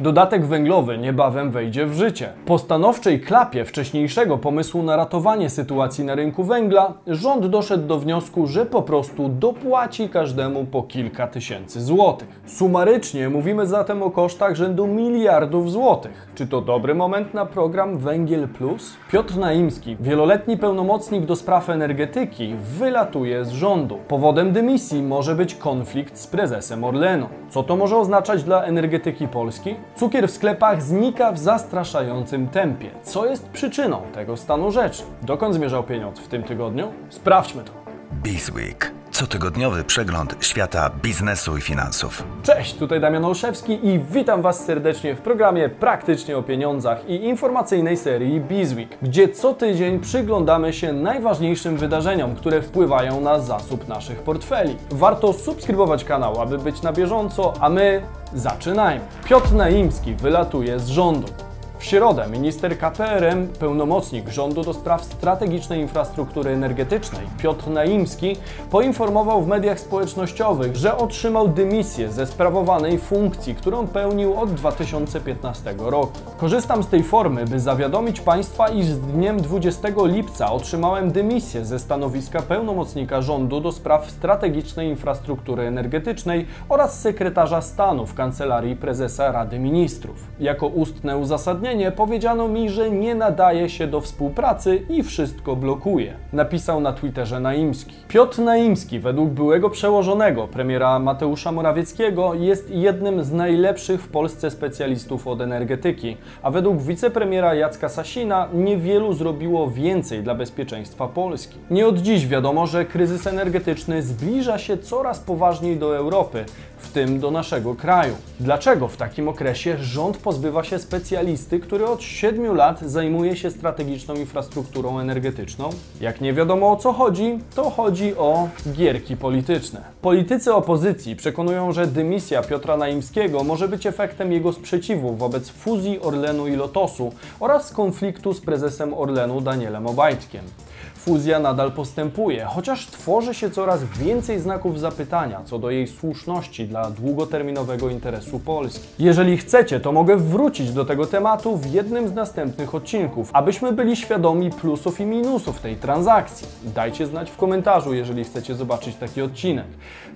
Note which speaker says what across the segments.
Speaker 1: Dodatek węglowy niebawem wejdzie w życie. Po stanowczej klapie wcześniejszego pomysłu na ratowanie sytuacji na rynku węgla, rząd doszedł do wniosku, że po prostu dopłaci każdemu po kilka tysięcy złotych. Sumarycznie mówimy zatem o kosztach rzędu miliardów złotych. Czy to dobry moment na program Węgiel Plus? Piotr Naimski, wieloletni pełnomocnik do spraw energetyki, wylatuje z rządu. Powodem dymisji może być konflikt z prezesem Orlenu. Co to może oznaczać dla energetyki Polski? Cukier w sklepach znika w zastraszającym tempie. Co jest przyczyną tego stanu rzeczy? Dokąd zmierzał pieniądz w tym tygodniu? Sprawdźmy to.
Speaker 2: Bizweek. Cotygodniowy przegląd świata biznesu i finansów.
Speaker 1: Cześć, tutaj Damian Olszewski i witam Was serdecznie w programie Praktycznie o Pieniądzach i informacyjnej serii Bizweek, gdzie co tydzień przyglądamy się najważniejszym wydarzeniom, które wpływają na zasób naszych portfeli. Warto subskrybować kanał, aby być na bieżąco, a my zaczynajmy. Piotr Naimski wylatuje z rządu. W środę minister KPRM, pełnomocnik rządu do spraw strategicznej infrastruktury energetycznej Piotr Naimski poinformował w mediach społecznościowych, że otrzymał dymisję ze sprawowanej funkcji, którą pełnił od 2015 roku. Korzystam z tej formy, by zawiadomić Państwa, iż z dniem 20 lipca otrzymałem dymisję ze stanowiska pełnomocnika rządu do spraw strategicznej infrastruktury energetycznej oraz sekretarza stanu w Kancelarii Prezesa Rady Ministrów. Jako ustne uzasadnienie powiedziano mi, że nie nadaje się do współpracy i wszystko blokuje. Napisał na Twitterze Naimski. Piotr Naimski, według byłego przełożonego premiera Mateusza Morawieckiego, jest jednym z najlepszych w Polsce specjalistów od energetyki, a według wicepremiera Jacka Sasina niewielu zrobiło więcej dla bezpieczeństwa Polski. Nie od dziś wiadomo, że kryzys energetyczny zbliża się coraz poważniej do Europy, w tym do naszego kraju. Dlaczego w takim okresie rząd pozbywa się specjalisty, który od 7 lat zajmuje się strategiczną infrastrukturą energetyczną? Jak nie wiadomo o co chodzi, to chodzi o gierki polityczne. Politycy opozycji przekonują, że dymisja Piotra Naimskiego może być efektem jego sprzeciwu wobec fuzji Orlenu i Lotosu oraz konfliktu z prezesem Orlenu Danielem Obajtkiem. Fuzja nadal postępuje, chociaż tworzy się coraz więcej znaków zapytania co do jej słuszności dla długoterminowego interesu Polski. Jeżeli chcecie, to mogę wrócić do tego tematu w jednym z następnych odcinków, abyśmy byli świadomi plusów i minusów tej transakcji. Dajcie znać w komentarzu, jeżeli chcecie zobaczyć taki odcinek.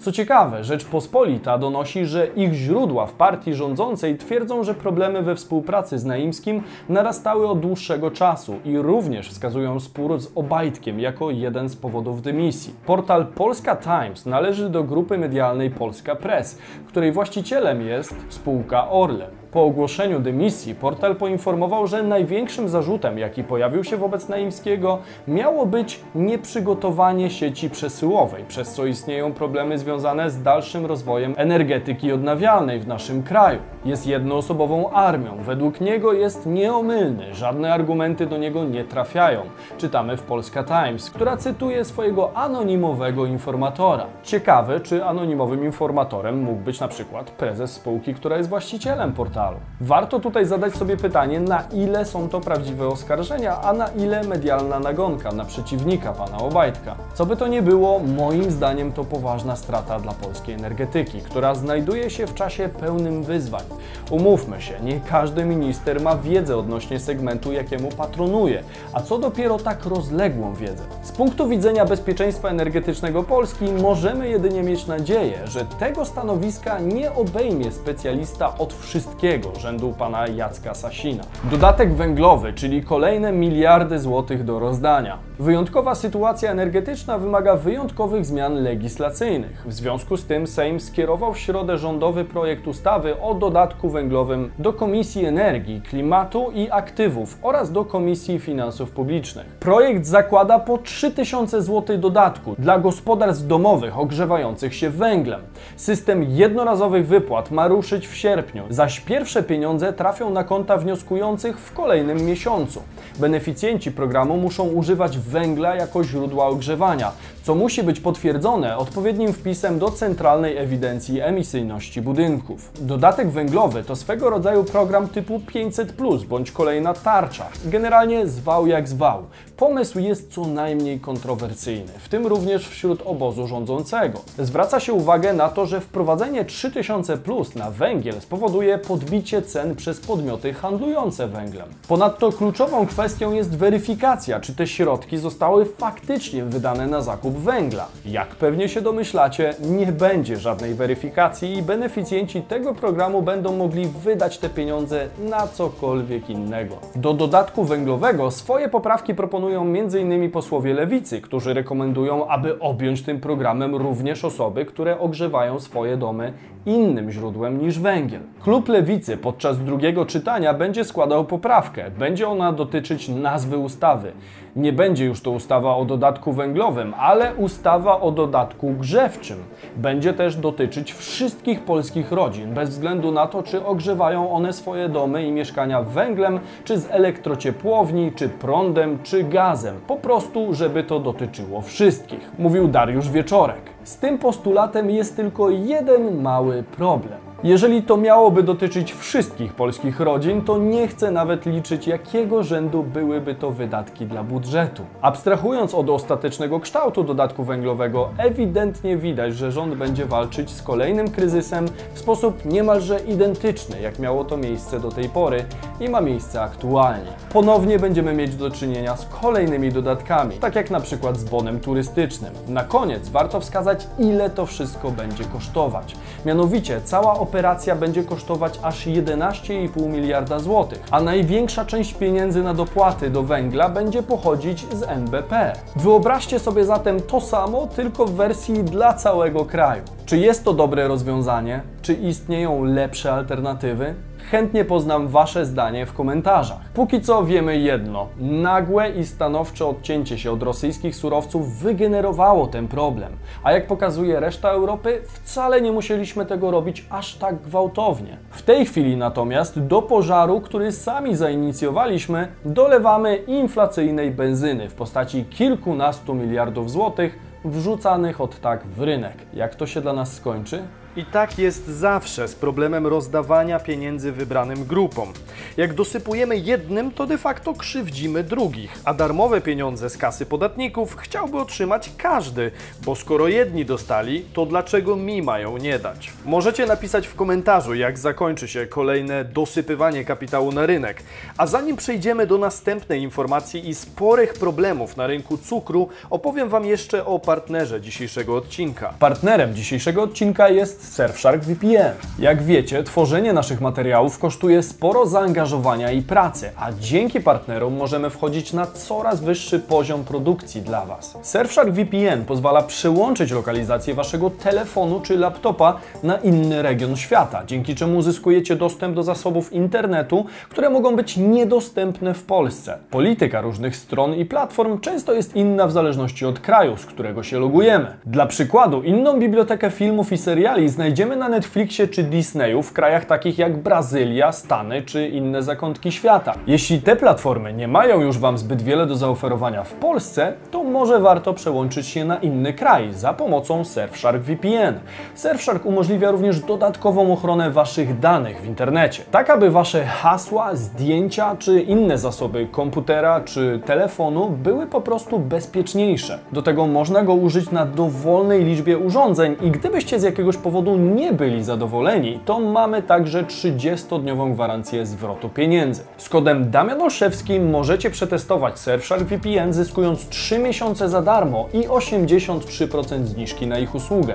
Speaker 1: Co ciekawe, Rzeczpospolita donosi, że ich źródła w partii rządzącej twierdzą, że problemy we współpracy z Naimskim narastały od dłuższego czasu i również wskazują spór z Obajtkiem jako jeden z powodów dymisji. Portal Polska Times należy do grupy medialnej Polska Press, której właścicielem jest spółka Orlen. Po ogłoszeniu dymisji portal poinformował, że największym zarzutem, jaki pojawił się wobec Naimskiego, miało być nieprzygotowanie sieci przesyłowej, przez co istnieją problemy związane z dalszym rozwojem energetyki odnawialnej w naszym kraju. Jest jednoosobową armią, według niego jest nieomylny, żadne argumenty do niego nie trafiają. Czytamy w Polska Times, która cytuje swojego anonimowego informatora. Ciekawe, czy anonimowym informatorem mógł być na przykład prezes spółki, która jest właścicielem portalu. Warto tutaj zadać sobie pytanie, na ile są to prawdziwe oskarżenia, a na ile medialna nagonka na przeciwnika pana Obajtka. Co by to nie było, moim zdaniem to poważna strata dla polskiej energetyki, która znajduje się w czasie pełnym wyzwań. Umówmy się, nie każdy minister ma wiedzę odnośnie segmentu, jakiemu patronuje, a co dopiero tak rozległą wiedzę. Z punktu widzenia bezpieczeństwa energetycznego Polski możemy jedynie mieć nadzieję, że tego stanowiska nie obejmie specjalista od wszystkiego rzędu pana Jacka Sasina. Dodatek węglowy, czyli kolejne miliardy złotych do rozdania. Wyjątkowa sytuacja energetyczna wymaga wyjątkowych zmian legislacyjnych. W związku z tym Sejm skierował w środę rządowy projekt ustawy o dodatku węglowym do Komisji Energii, Klimatu i Aktywów oraz do Komisji Finansów Publicznych. Projekt zakłada po 3000 zł dodatku dla gospodarstw domowych ogrzewających się węglem. System jednorazowych wypłat ma ruszyć w sierpniu, zaś pierwsze pieniądze trafią na konta wnioskujących w kolejnym miesiącu. Beneficjenci programu muszą używać węgla jako źródła ogrzewania, co musi być potwierdzone odpowiednim wpisem do Centralnej Ewidencji Emisyjności Budynków. Dodatek węglowy to swego rodzaju program typu 500 bądź kolejna tarcza. Generalnie zwał jak zwał. Pomysł jest co najmniej kontrowersyjny, w tym również wśród obozu rządzącego. Zwraca się uwagę na to, że wprowadzenie 3000 plus na węgiel spowoduje podbicie cen przez podmioty handlujące węglem. Ponadto kluczową kwestią jest weryfikacja, czy te środki zostały faktycznie wydane na zakup węgla. Jak pewnie się domyślacie, nie będzie żadnej weryfikacji i beneficjenci tego programu będą mogli wydać te pieniądze na cokolwiek innego. Do dodatku węglowego swoje poprawki proponują m.in. posłowie Lewicy, którzy rekomendują, aby objąć tym programem również osoby, które ogrzewają swoje domy innym źródłem niż węgiel. Klub Lewicy podczas drugiego czytania będzie składał poprawkę. Będzie ona dotyczyć nazwy ustawy. Nie będzie już to ustawa o dodatku węglowym, ale ustawa o dodatku grzewczym. Będzie też dotyczyć wszystkich polskich rodzin, bez względu na to, czy ogrzewają one swoje domy i mieszkania węglem, czy z elektrociepłowni, czy prądem, czy gazem. Po prostu, żeby to dotyczyło wszystkich. Mówił Dariusz Wieczorek. Z tym postulatem jest tylko jeden mały problem. Jeżeli to miałoby dotyczyć wszystkich polskich rodzin, to nie chcę nawet liczyć, jakiego rzędu byłyby to wydatki dla budżetu. Abstrahując od ostatecznego kształtu dodatku węglowego, ewidentnie widać, że rząd będzie walczyć z kolejnym kryzysem w sposób niemalże identyczny, jak miało to miejsce do tej pory i ma miejsce aktualnie. Ponownie będziemy mieć do czynienia z kolejnymi dodatkami, tak jak na przykład z bonem turystycznym. Na koniec warto wskazać, ile to wszystko będzie kosztować. Mianowicie cała operacja operacja będzie kosztować aż 11,5 miliarda złotych, a największa część pieniędzy na dopłaty do węgla będzie pochodzić z NBP. Wyobraźcie sobie zatem to samo, tylko w wersji dla całego kraju. Czy jest to dobre rozwiązanie? Czy istnieją lepsze alternatywy? Chętnie poznam Wasze zdanie w komentarzach. Póki co wiemy jedno: nagłe i stanowcze odcięcie się od rosyjskich surowców wygenerowało ten problem. A jak pokazuje reszta Europy, wcale nie musieliśmy tego robić aż tak gwałtownie. W tej chwili natomiast do pożaru, który sami zainicjowaliśmy, dolewamy inflacyjnej benzyny w postaci kilkunastu miliardów złotych wrzucanych od tak w rynek. Jak to się dla nas skończy?
Speaker 3: I tak jest zawsze z problemem rozdawania pieniędzy wybranym grupom. Jak dosypujemy jednym, to de facto krzywdzimy drugich, a darmowe pieniądze z kasy podatników chciałby otrzymać każdy, bo skoro jedni dostali, to dlaczego mi mają nie dać? Możecie napisać w komentarzu, jak zakończy się kolejne dosypywanie kapitału na rynek. A zanim przejdziemy do następnej informacji i sporych problemów na rynku cukru, opowiem Wam jeszcze o partnerze dzisiejszego odcinka.
Speaker 1: Partnerem dzisiejszego odcinka jest Surfshark VPN. Jak wiecie, tworzenie naszych materiałów kosztuje sporo zaangażowania i pracy, a dzięki partnerom możemy wchodzić na coraz wyższy poziom produkcji dla Was. Surfshark VPN pozwala przełączyć lokalizację Waszego telefonu czy laptopa na inny region świata, dzięki czemu uzyskujecie dostęp do zasobów internetu, które mogą być niedostępne w Polsce. Polityka różnych stron i platform często jest inna w zależności od kraju, z którego się logujemy. Dla przykładu, inną bibliotekę filmów i seriali znajdziemy na Netflixie czy Disneyu w krajach takich jak Brazylia, Stany czy inne zakątki świata. Jeśli te platformy nie mają już Wam zbyt wiele do zaoferowania w Polsce, to może warto przełączyć się na inny kraj za pomocą Surfshark VPN. Surfshark umożliwia również dodatkową ochronę Waszych danych w internecie, tak aby Wasze hasła, zdjęcia czy inne zasoby komputera czy telefonu były po prostu bezpieczniejsze. Do tego można go użyć na dowolnej liczbie urządzeń i gdybyście z jakiegoś powodu powodu nie byli zadowoleni, to mamy także 30-dniową gwarancję zwrotu pieniędzy. Z kodem Damian Olszewski możecie przetestować Surfshark VPN zyskując 3 miesiące za darmo i 83% zniżki na ich usługę.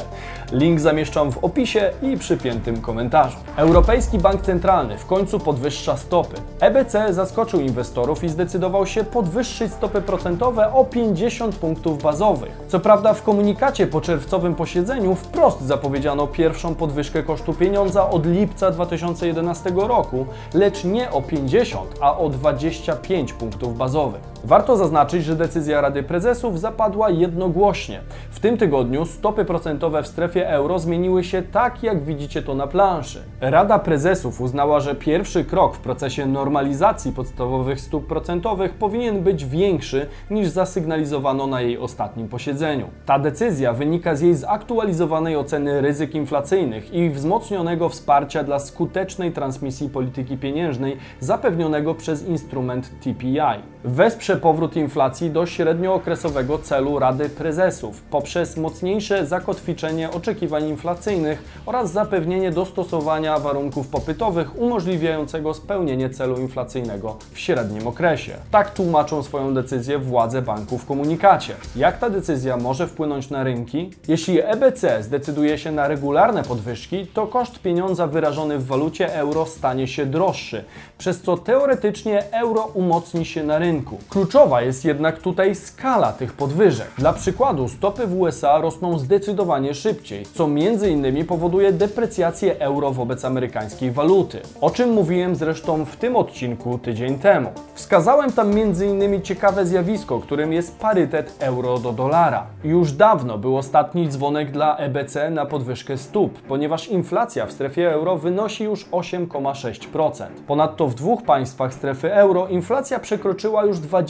Speaker 1: Link zamieszczam w opisie i przypiętym komentarzu. Europejski Bank Centralny w końcu podwyższa stopy. EBC zaskoczył inwestorów i zdecydował się podwyższyć stopy procentowe o 50 punktów bazowych. Co prawda w komunikacie po czerwcowym posiedzeniu wprost zapowiedziano pierwszą podwyżkę kosztu pieniądza od lipca 2011 roku, lecz nie o 50, a o 25 punktów bazowych. Warto zaznaczyć, że decyzja Rady Prezesów zapadła jednogłośnie. W tym tygodniu stopy procentowe w strefie euro zmieniły się tak, jak widzicie to na planszy. Rada Prezesów uznała, że pierwszy krok w procesie normalizacji podstawowych stóp procentowych powinien być większy niż zasygnalizowano na jej ostatnim posiedzeniu. Ta decyzja wynika z jej zaktualizowanej oceny ryzyk inflacyjnych i wzmocnionego wsparcia dla skutecznej transmisji polityki pieniężnej zapewnionego przez instrument TPI. Powrót inflacji do średniookresowego celu Rady Prezesów poprzez mocniejsze zakotwiczenie oczekiwań inflacyjnych oraz zapewnienie dostosowania warunków popytowych umożliwiającego spełnienie celu inflacyjnego w średnim okresie. Tak tłumaczą swoją decyzję władze banku w komunikacie. Jak ta decyzja może wpłynąć na rynki? Jeśli EBC zdecyduje się na regularne podwyżki, to koszt pieniądza wyrażony w walucie euro stanie się droższy, przez co teoretycznie euro umocni się na rynku. Kluczowa jest jednak tutaj skala tych podwyżek. Dla przykładu stopy w USA rosną zdecydowanie szybciej, co innymi powoduje deprecjację euro wobec amerykańskiej waluty. O czym mówiłem zresztą w tym odcinku tydzień temu. Wskazałem tam innymi ciekawe zjawisko, którym jest parytet euro do dolara. Już dawno był ostatni dzwonek dla EBC na podwyżkę stóp, ponieważ inflacja w strefie euro wynosi już 8,6%. Ponadto w dwóch państwach strefy euro inflacja przekroczyła już 20%,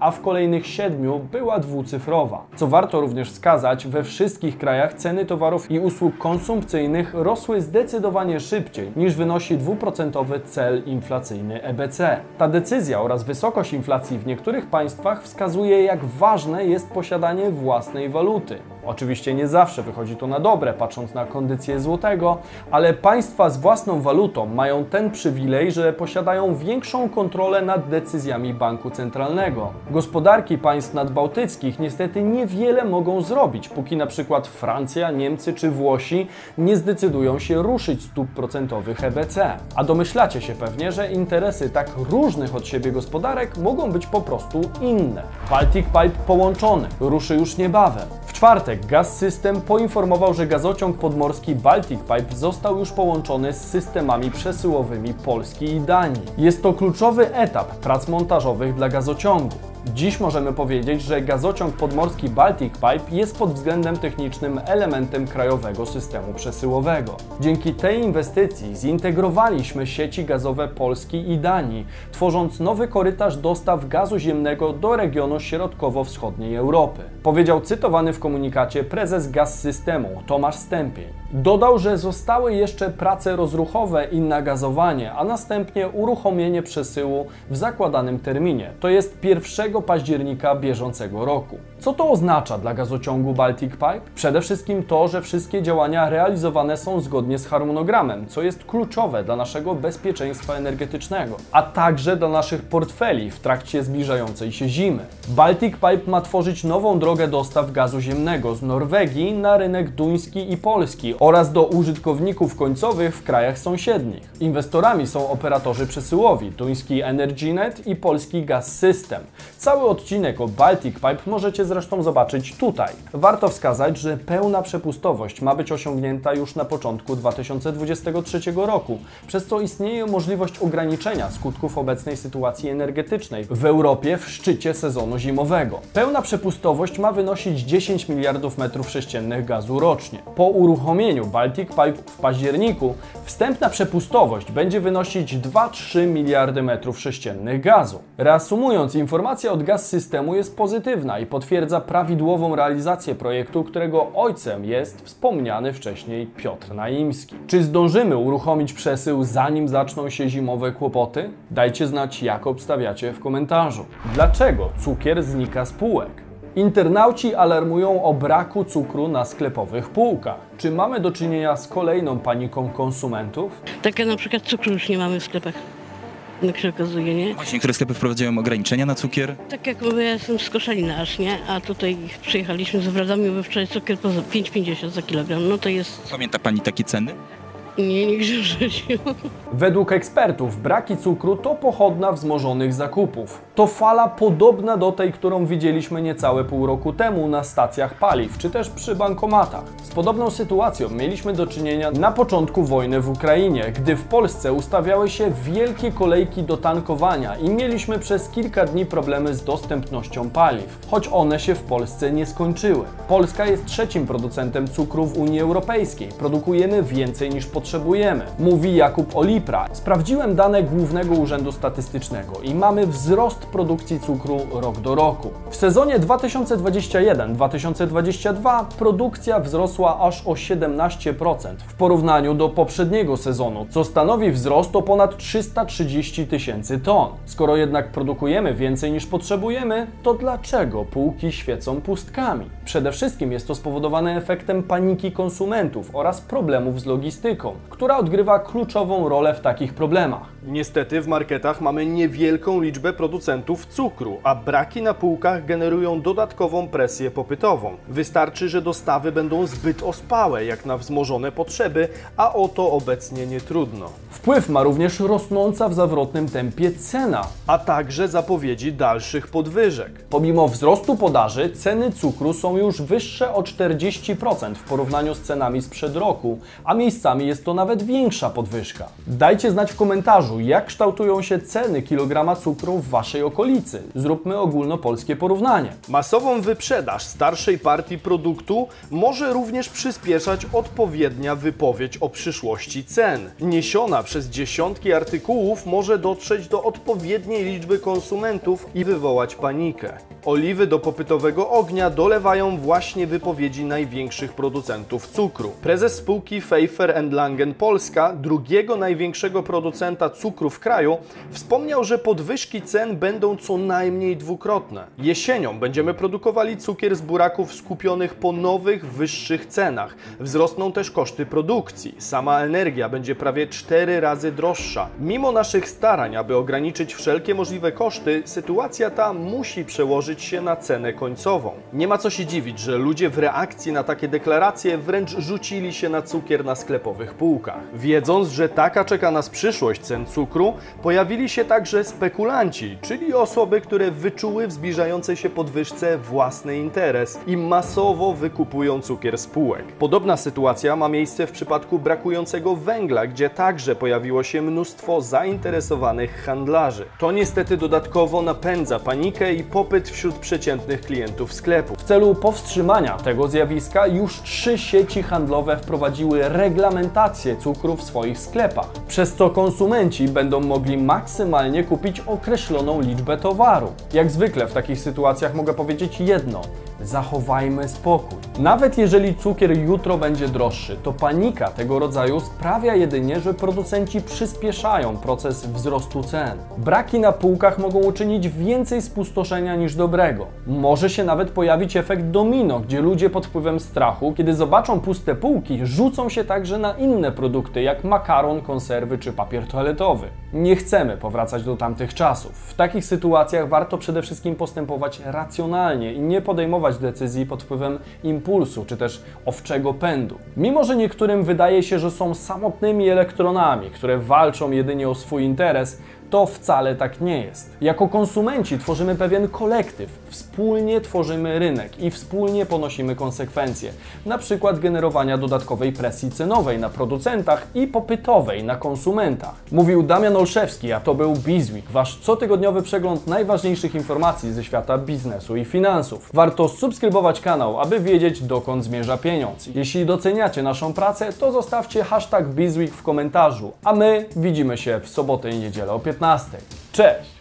Speaker 1: a w kolejnych siedmiu była dwucyfrowa. Co warto również wskazać, we wszystkich krajach ceny towarów i usług konsumpcyjnych rosły zdecydowanie szybciej niż wynosi 2% cel inflacyjny EBC. Ta decyzja oraz wysokość inflacji w niektórych państwach wskazuje, jak ważne jest posiadanie własnej waluty. Oczywiście nie zawsze wychodzi to na dobre, patrząc na kondycję złotego, ale państwa z własną walutą mają ten przywilej, że posiadają większą kontrolę nad decyzjami banku centralnego. Gospodarki państw nadbałtyckich niestety niewiele mogą zrobić, póki na przykład Francja, Niemcy czy Włosi nie zdecydują się ruszyć stóp procentowych EBC. A domyślacie się pewnie, że interesy tak różnych od siebie gospodarek mogą być po prostu inne. Baltic Pipe połączony ruszy już niebawem. Czwartek Gaz System poinformował, że gazociąg podmorski Baltic Pipe został już połączony z systemami przesyłowymi Polski i Danii. Jest to kluczowy etap prac montażowych dla gazociągu. Dziś możemy powiedzieć, że gazociąg podmorski Baltic Pipe jest pod względem technicznym elementem krajowego systemu przesyłowego. Dzięki tej inwestycji zintegrowaliśmy sieci gazowe Polski i Danii, tworząc nowy korytarz dostaw gazu ziemnego do regionu środkowo-wschodniej Europy. Powiedział cytowany w komunikacie prezes Gaz Systemu Tomasz Stępień. Dodał, że zostały jeszcze prace rozruchowe i nagazowanie, a następnie uruchomienie przesyłu w zakładanym terminie, to jest 1 października bieżącego roku. Co to oznacza dla gazociągu Baltic Pipe? Przede wszystkim to, że wszystkie działania realizowane są zgodnie z harmonogramem, co jest kluczowe dla naszego bezpieczeństwa energetycznego, a także dla naszych portfeli w trakcie zbliżającej się zimy. Baltic Pipe ma tworzyć nową drogę dostaw gazu ziemnego z Norwegii na rynek duński i polski oraz do użytkowników końcowych w krajach sąsiednich. Inwestorami są operatorzy przesyłowi duński EnergyNet i polski Gas System. Cały odcinek o Baltic Pipe możecie zresztą zobaczyć tutaj. Warto wskazać, że pełna przepustowość ma być osiągnięta już na początku 2023 roku, przez co istnieje możliwość ograniczenia skutków obecnej sytuacji energetycznej w Europie w szczycie sezonu zimowego. Pełna przepustowość ma wynosić 10 miliardów metrów sześciennych gazu rocznie. Po uruchomieniu Baltic Pipe w październiku wstępna przepustowość będzie wynosić 2-3 miliardy metrów sześciennych gazu. Reasumując, informacja od gaz systemu jest pozytywna i potwierdza prawidłową realizację projektu, którego ojcem jest wspomniany wcześniej Piotr Naimski. Czy zdążymy uruchomić przesył zanim zaczną się zimowe kłopoty? Dajcie znać, jak obstawiacie w komentarzu. Dlaczego cukier znika z półek? Internauci alarmują o braku cukru na sklepowych półkach. Czy mamy do czynienia z kolejną paniką konsumentów?
Speaker 4: Takie na przykład cukru już nie mamy w sklepach. Jak się okazuje, nie?
Speaker 5: Właśnie niektóre sklepy wprowadzają ograniczenia na cukier.
Speaker 4: Tak jak mówię, ja jestem z Koszalina aż, nie? A tutaj przyjechaliśmy z Wradami, bo wczoraj cukier po 5,50 za kilogram. No to jest...
Speaker 5: Pamięta Pani takie ceny?
Speaker 4: Nie, nigdzie w życiu.
Speaker 1: Według ekspertów braki cukru to pochodna wzmożonych zakupów. To fala podobna do tej, którą widzieliśmy niecałe pół roku temu na stacjach paliw, czy też przy bankomatach. Z podobną sytuacją mieliśmy do czynienia na początku wojny w Ukrainie, gdy w Polsce ustawiały się wielkie kolejki do tankowania i mieliśmy przez kilka dni problemy z dostępnością paliw, choć one się w Polsce nie skończyły. Polska jest trzecim producentem cukru w Unii Europejskiej. Produkujemy więcej niż potrzebujemy, mówi Jakub Olipra. Sprawdziłem dane Głównego Urzędu Statystycznego i mamy wzrost produkcji cukru rok do roku. W sezonie 2021-2022 produkcja wzrosła aż o 17% w porównaniu do poprzedniego sezonu, co stanowi wzrost o ponad 330 tysięcy ton. Skoro jednak produkujemy więcej niż potrzebujemy, to dlaczego półki świecą pustkami? Przede wszystkim jest to spowodowane efektem paniki konsumentów oraz problemów z logistyką, która odgrywa kluczową rolę w takich problemach.
Speaker 3: Niestety w marketach mamy niewielką liczbę producentów cukru, a braki na półkach generują dodatkową presję popytową. Wystarczy, że dostawy będą zbyt ospałe jak na wzmożone potrzeby, a o to obecnie nie trudno.
Speaker 1: Wpływ ma również rosnąca w zawrotnym tempie cena.
Speaker 3: A także zapowiedzi dalszych podwyżek.
Speaker 1: Pomimo wzrostu podaży, ceny cukru są już wyższe o 40% w porównaniu z cenami sprzed roku, a miejscami jest to nawet większa podwyżka. Dajcie znać w komentarzu, jak kształtują się ceny kilograma cukru w Waszej okolicy. Zróbmy ogólnopolskie porównanie.
Speaker 3: Masową wyprzedaż starszej partii produktu może również przyspieszać odpowiednia wypowiedź o przyszłości cen. Niesiona przez dziesiątki artykułów może dotrzeć do odpowiedniej liczby konsumentów i wywołać panikę. Oliwy do popytowego ognia dolewają właśnie wypowiedzi największych producentów cukru. Prezes spółki Pfeiffer Langen Polska, drugiego największego producenta cukru w kraju, wspomniał, że podwyżki cen będą co najmniej dwukrotne. Jesienią będziemy produkowali cukier z buraków skupionych po nowych, wyższych cenach. Wzrosną też koszty produkcji. Sama energia będzie prawie 4 razy droższa. Mimo naszych starań, aby ograniczyć wszelkie możliwe koszty, sytuacja ta musi przełożyć się na cenę końcową. Nie ma co się dziwić, że ludzie w reakcji na takie deklaracje wręcz rzucili się na cukier na sklepowych półkach. Wiedząc, że taka czeka nas przyszłość cen cukru, pojawili się także spekulanci, czyli osoby, które wyczuły w zbliżającej się podwyżce własny interes i masowo wykupują cukier z półek. Podobna sytuacja ma miejsce w przypadku brakującego węgla, gdzie także pojawiło się mnóstwo zainteresowanych handlarzy. To niestety dodatkowo napędza panikę i popyt wśród przeciętnych klientów sklepu.
Speaker 1: W celu powstrzymania tego zjawiska już trzy sieci handlowe wprowadziły reglamentację cukru w swoich sklepach, przez co konsumenci będą mogli maksymalnie kupić określoną liczbę towaru. Jak zwykle w takich sytuacjach mogę powiedzieć jedno: zachowajmy spokój. Nawet jeżeli cukier jutro będzie droższy, to panika tego rodzaju sprawia jedynie, że producenci przyspieszają proces wzrostu cen. Braki na półkach mogą uczynić więcej spustoszenia niż dobrego. Może się nawet pojawić efekt domino, gdzie ludzie pod wpływem strachu, kiedy zobaczą puste półki, rzucą się także na inne produkty, jak makaron, konserwy czy papier toaletowy. Nie chcemy powracać do tamtych czasów. W takich sytuacjach warto przede wszystkim postępować racjonalnie i nie podejmować decyzji pod wpływem impulsu czy też owczego pędu. Mimo, że niektórym wydaje się, że są samotnymi elektronami, które walczą jedynie o swój interes, to wcale tak nie jest. Jako konsumenci tworzymy pewien kolektyw, wspólnie tworzymy rynek i wspólnie ponosimy konsekwencje, na przykład generowania dodatkowej presji cenowej na producentach i popytowej na konsumentach. Mówił Damian Olszewski, a to był Bizweek, wasz cotygodniowy przegląd najważniejszych informacji ze świata biznesu i finansów. Warto subskrybować kanał, aby wiedzieć dokąd zmierza pieniądz. Jeśli doceniacie naszą pracę, to zostawcie hashtag Bizweek w komentarzu, a my widzimy się w sobotę i niedzielę o 15. Cześć!